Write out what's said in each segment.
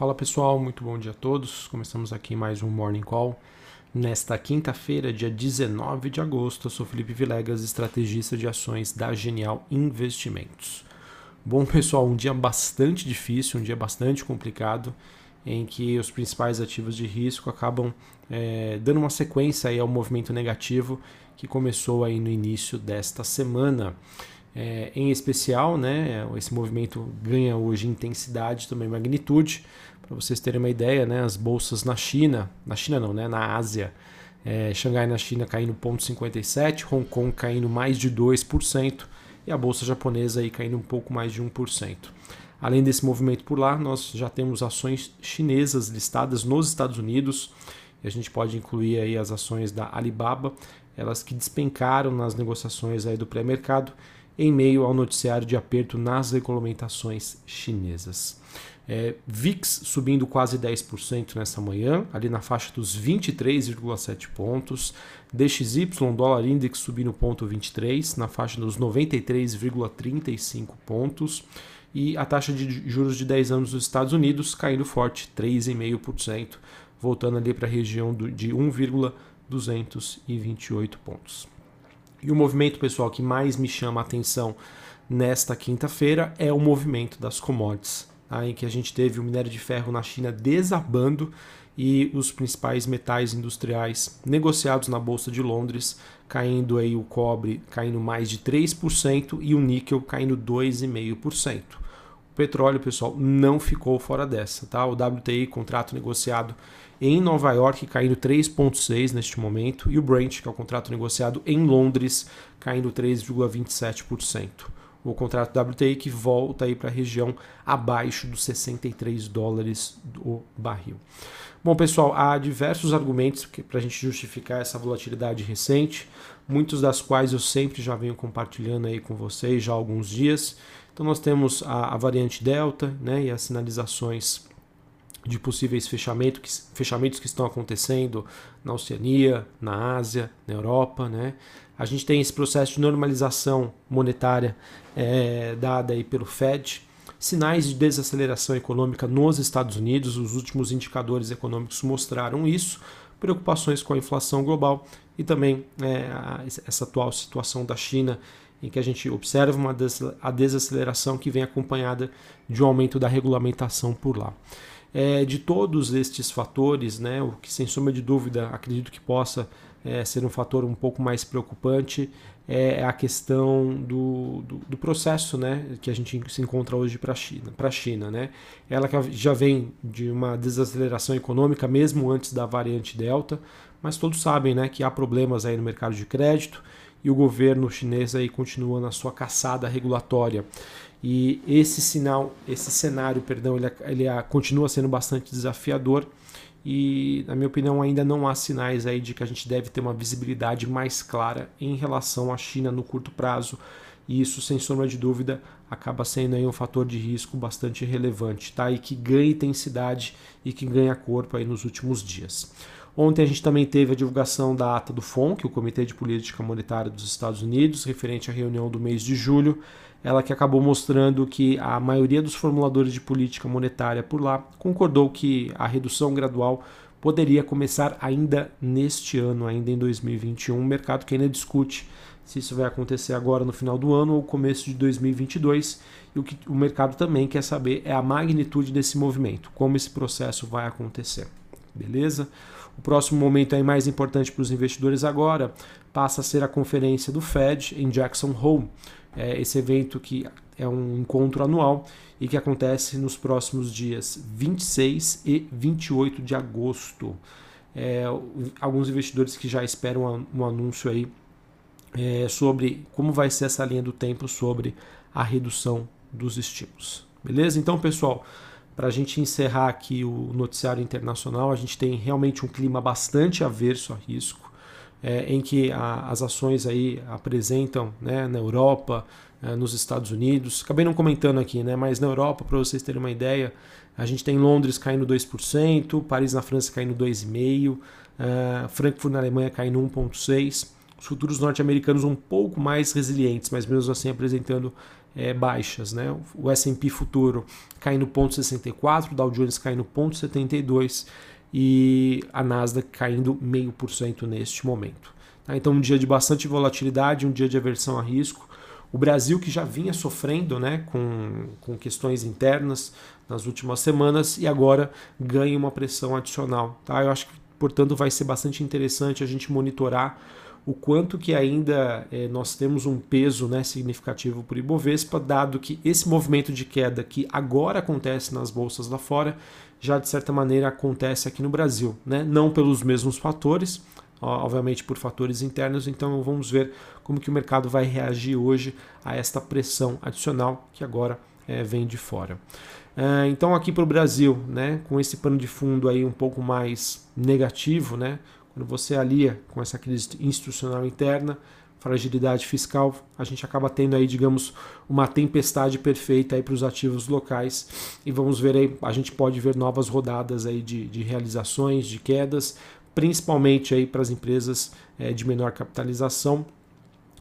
Fala pessoal, muito bom dia a todos. Começamos aqui mais um Morning Call. Nesta quinta-feira, dia 19 de agosto, eu sou Felipe Vilegas, estrategista de ações da Genial Investimentos. Bom pessoal, um dia bastante difícil, um dia bastante complicado, em que os principais ativos de risco acabam é, dando uma sequência aí ao movimento negativo que começou aí no início desta semana. É, em especial, né, esse movimento ganha hoje intensidade, também magnitude. Para vocês terem uma ideia, né, as bolsas na China, na China não, né, na Ásia, é, Xangai na China caindo 0,57, Hong Kong caindo mais de 2% e a bolsa japonesa aí caindo um pouco mais de 1%. Além desse movimento por lá, nós já temos ações chinesas listadas nos Estados Unidos. E a gente pode incluir aí as ações da Alibaba, elas que despencaram nas negociações aí do pré-mercado em meio ao noticiário de aperto nas regulamentações chinesas. É, VIX subindo quase 10% nessa manhã, ali na faixa dos 23,7 pontos. DXY, dólar index subindo 0,23, na faixa dos 93,35 pontos. E a taxa de juros de 10 anos dos Estados Unidos caindo forte, 3,5%, voltando ali para a região de 1,228 pontos. E o movimento, pessoal, que mais me chama a atenção nesta quinta-feira é o movimento das commodities, tá? em que a gente teve o minério de ferro na China desabando e os principais metais industriais negociados na Bolsa de Londres, caindo aí o cobre caindo mais de 3% e o níquel caindo 2,5%. O petróleo, pessoal, não ficou fora dessa, tá? O WTI, contrato negociado em Nova York, caindo 3,6% neste momento, e o Brent, que é o contrato negociado em Londres, caindo 3,27%. O contrato WTI que volta aí para a região abaixo dos 63 dólares do barril. Bom, pessoal, há diversos argumentos para a gente justificar essa volatilidade recente, muitos das quais eu sempre já venho compartilhando aí com vocês já há alguns dias. Então nós temos a, a variante Delta né, e as sinalizações de possíveis fechamento, que, fechamentos que estão acontecendo na Oceania, na Ásia, na Europa. Né? A gente tem esse processo de normalização monetária é, dada aí pelo Fed, sinais de desaceleração econômica nos Estados Unidos, os últimos indicadores econômicos mostraram isso, preocupações com a inflação global e também é, essa atual situação da China em que a gente observa uma des a desaceleração que vem acompanhada de um aumento da regulamentação por lá. É, de todos estes fatores, né, o que sem sombra de dúvida acredito que possa é, ser um fator um pouco mais preocupante é a questão do, do, do processo né, que a gente se encontra hoje para a China, China. Né? Ela já vem de uma desaceleração econômica mesmo antes da variante Delta, mas todos sabem né, que há problemas aí no mercado de crédito e o governo chinês aí continua na sua caçada regulatória. E esse sinal, esse cenário, perdão, ele, ele continua sendo bastante desafiador e, na minha opinião, ainda não há sinais aí de que a gente deve ter uma visibilidade mais clara em relação à China no curto prazo. E isso, sem sombra de dúvida, acaba sendo aí um fator de risco bastante relevante, tá? E que ganha intensidade e que ganha corpo aí nos últimos dias. Ontem a gente também teve a divulgação da ata do FONC, o Comitê de Política Monetária dos Estados Unidos, referente à reunião do mês de julho, ela que acabou mostrando que a maioria dos formuladores de política monetária por lá concordou que a redução gradual poderia começar ainda neste ano, ainda em 2021, um mercado que ainda discute se isso vai acontecer agora no final do ano ou começo de 2022. E o que o mercado também quer saber é a magnitude desse movimento, como esse processo vai acontecer. Beleza? O próximo momento aí mais importante para os investidores agora passa a ser a conferência do Fed em Jackson Hole. É esse evento que é um encontro anual e que acontece nos próximos dias 26 e 28 de agosto. É, alguns investidores que já esperam um anúncio aí é, sobre como vai ser essa linha do tempo sobre a redução dos estímulos. Beleza? Então, pessoal, para a gente encerrar aqui o noticiário internacional, a gente tem realmente um clima bastante averso a risco, é, em que a, as ações aí apresentam né, na Europa, é, nos Estados Unidos. Acabei não comentando aqui, né, mas na Europa, para vocês terem uma ideia, a gente tem Londres caindo 2%, Paris na França caindo 2,5%, é, Frankfurt na Alemanha caindo 1,6%. Os futuros norte-americanos um pouco mais resilientes, mas mesmo assim apresentando é, baixas, né? O S&P futuro caindo 0,64, o Dow Jones caindo 0,72 e a Nasdaq caindo 0,5% neste momento. Tá? Então um dia de bastante volatilidade, um dia de aversão a risco. O Brasil que já vinha sofrendo né, com, com questões internas nas últimas semanas e agora ganha uma pressão adicional. Tá? Eu acho que, portanto, vai ser bastante interessante a gente monitorar o quanto que ainda é, nós temos um peso né, significativo para o Ibovespa, dado que esse movimento de queda que agora acontece nas bolsas lá fora, já de certa maneira acontece aqui no Brasil. Né? Não pelos mesmos fatores, obviamente por fatores internos, então vamos ver como que o mercado vai reagir hoje a esta pressão adicional que agora é, vem de fora. É, então aqui para o Brasil, né, com esse pano de fundo aí um pouco mais negativo, né, quando você alia com essa crise institucional interna, fragilidade fiscal, a gente acaba tendo aí, digamos, uma tempestade perfeita aí para os ativos locais. E vamos ver aí, a gente pode ver novas rodadas aí de, de realizações, de quedas, principalmente aí para as empresas é, de menor capitalização,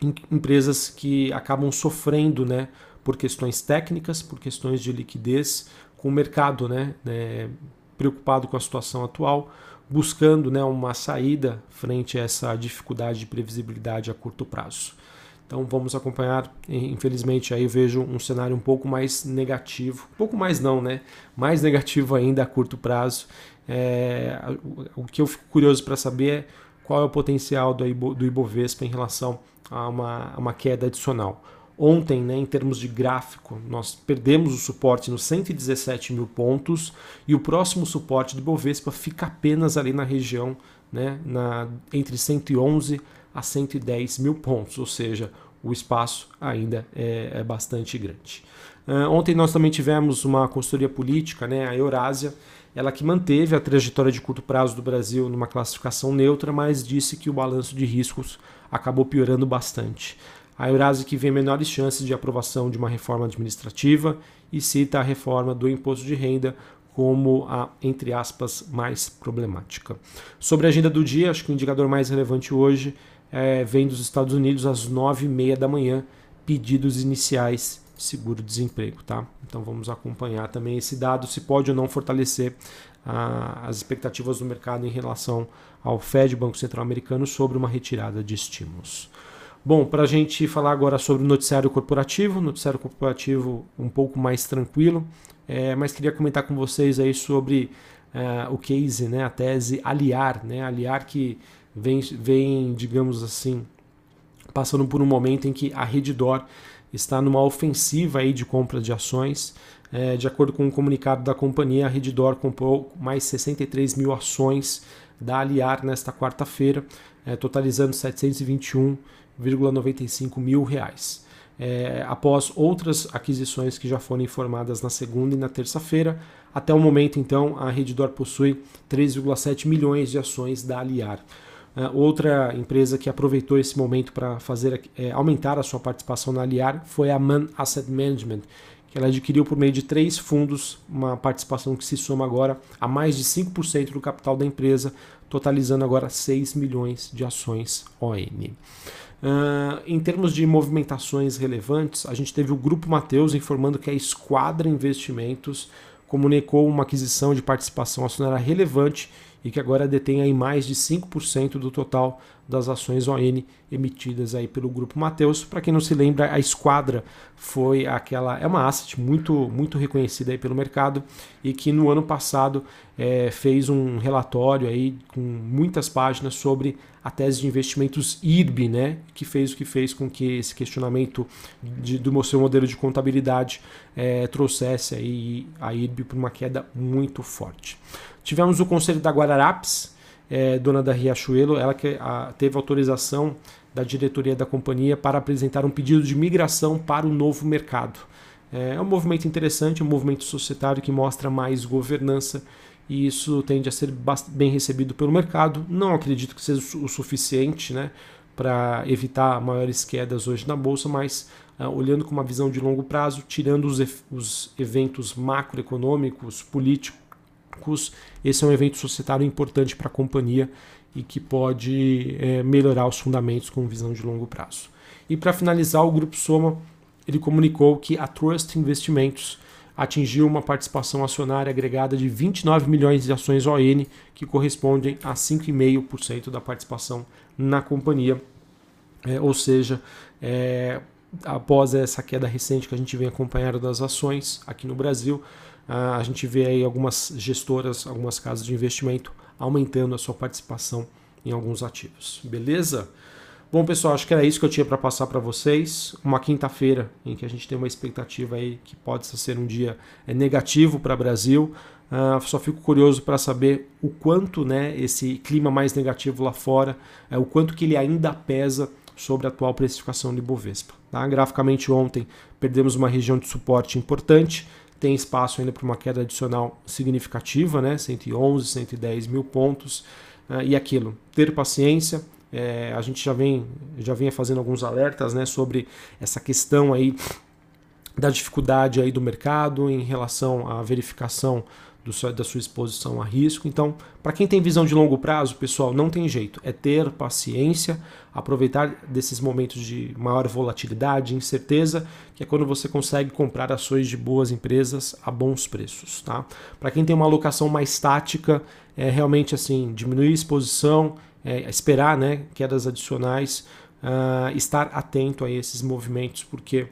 em, empresas que acabam sofrendo, né, por questões técnicas, por questões de liquidez, com o mercado, né, né preocupado com a situação atual, buscando né, uma saída frente a essa dificuldade de previsibilidade a curto prazo. Então vamos acompanhar. Infelizmente aí eu vejo um cenário um pouco mais negativo, um pouco mais não, né? Mais negativo ainda a curto prazo. É, o que eu fico curioso para saber é qual é o potencial do, Ibovespa em relação a uma, a uma queda adicional. Ontem, né, em termos de gráfico, nós perdemos o suporte nos 117 mil pontos e o próximo suporte do Bovespa fica apenas ali na região né, na, entre 111 a 110 mil pontos, ou seja, o espaço ainda é, é bastante grande. Uh, ontem nós também tivemos uma consultoria política, né, a Eurásia, ela que manteve a trajetória de curto prazo do Brasil numa classificação neutra, mas disse que o balanço de riscos acabou piorando bastante a Eurásia que vê menores chances de aprovação de uma reforma administrativa e cita a reforma do imposto de renda como a, entre aspas, mais problemática. Sobre a agenda do dia, acho que o indicador mais relevante hoje é, vem dos Estados Unidos às 9h30 da manhã, pedidos iniciais de seguro-desemprego. Tá? Então vamos acompanhar também esse dado, se pode ou não fortalecer as expectativas do mercado em relação ao Fed, Banco Central Americano, sobre uma retirada de estímulos. Bom, para a gente falar agora sobre o noticiário corporativo, noticiário corporativo um pouco mais tranquilo, é, mas queria comentar com vocês aí sobre é, o case, né, a tese Aliar, né, Aliar que vem, vem, digamos assim, passando por um momento em que a Redditor está numa ofensiva aí de compra de ações. É, de acordo com um comunicado da companhia, a Redditor comprou mais 63 mil ações da Aliar nesta quarta-feira, é, totalizando 721 1,95 mil reais. É, após outras aquisições que já foram informadas na segunda e na terça-feira. Até o momento, então, a Redditor possui 3,7 milhões de ações da Aliar. É, outra empresa que aproveitou esse momento para fazer é, aumentar a sua participação na Aliar foi a Man Asset Management, que ela adquiriu por meio de três fundos, uma participação que se soma agora a mais de 5% do capital da empresa, totalizando agora 6 milhões de ações ON. Uh, em termos de movimentações relevantes, a gente teve o Grupo Mateus informando que a Esquadra Investimentos comunicou uma aquisição de participação acionária relevante e que agora detém aí mais de 5% do total das ações ON emitidas aí pelo grupo Mateus. Para quem não se lembra, a Esquadra foi aquela é uma asset muito muito reconhecida aí pelo mercado e que no ano passado é, fez um relatório aí com muitas páginas sobre a tese de investimentos IRB, né, que fez o que fez com que esse questionamento de, do seu modelo de contabilidade é, trouxesse aí a IRB para uma queda muito forte. Tivemos o conselho da Guararapes, é, dona da Riachuelo, ela que a, teve autorização da diretoria da companhia para apresentar um pedido de migração para o novo mercado. É, é um movimento interessante, um movimento societário que mostra mais governança e isso tende a ser bem recebido pelo mercado. Não acredito que seja o suficiente né, para evitar maiores quedas hoje na bolsa, mas uh, olhando com uma visão de longo prazo, tirando os, os eventos macroeconômicos, políticos esse é um evento societário importante para a companhia e que pode é, melhorar os fundamentos com visão de longo prazo. E para finalizar, o Grupo Soma ele comunicou que a Trust Investimentos atingiu uma participação acionária agregada de 29 milhões de ações ON, que correspondem a 5,5% da participação na companhia. É, ou seja, é, após essa queda recente que a gente vem acompanhando das ações aqui no Brasil, a gente vê aí algumas gestoras, algumas casas de investimento aumentando a sua participação em alguns ativos. Beleza? Bom, pessoal, acho que era isso que eu tinha para passar para vocês. Uma quinta-feira em que a gente tem uma expectativa aí que pode ser um dia é, negativo para o Brasil. Uh, só fico curioso para saber o quanto né, esse clima mais negativo lá fora, é, o quanto que ele ainda pesa sobre a atual precificação de Bovespa. Tá? Graficamente ontem perdemos uma região de suporte importante, tem espaço ainda para uma queda adicional significativa, né? 111, 110 mil pontos. Uh, e aquilo, ter paciência, é, a gente já vem já vinha fazendo alguns alertas né, sobre essa questão aí da dificuldade aí do mercado em relação à verificação do, da sua exposição a risco. Então, para quem tem visão de longo prazo, pessoal, não tem jeito. É ter paciência, aproveitar desses momentos de maior volatilidade, incerteza, que é quando você consegue comprar ações de boas empresas a bons preços. Tá? Para quem tem uma alocação mais tática, é realmente assim diminuir a exposição é, esperar né, quedas adicionais, uh, estar atento a esses movimentos, porque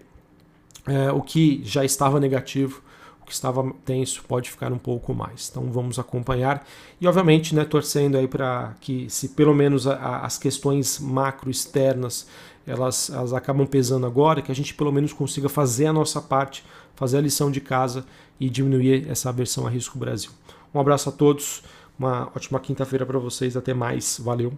uh, o que já estava negativo, que estava tenso, pode ficar um pouco mais. Então vamos acompanhar e, obviamente, né, torcendo aí para que, se pelo menos a, a, as questões macro externas elas, elas acabam pesando agora, que a gente pelo menos consiga fazer a nossa parte, fazer a lição de casa e diminuir essa aversão a risco Brasil. Um abraço a todos. Uma ótima quinta-feira para vocês. Até mais. Valeu.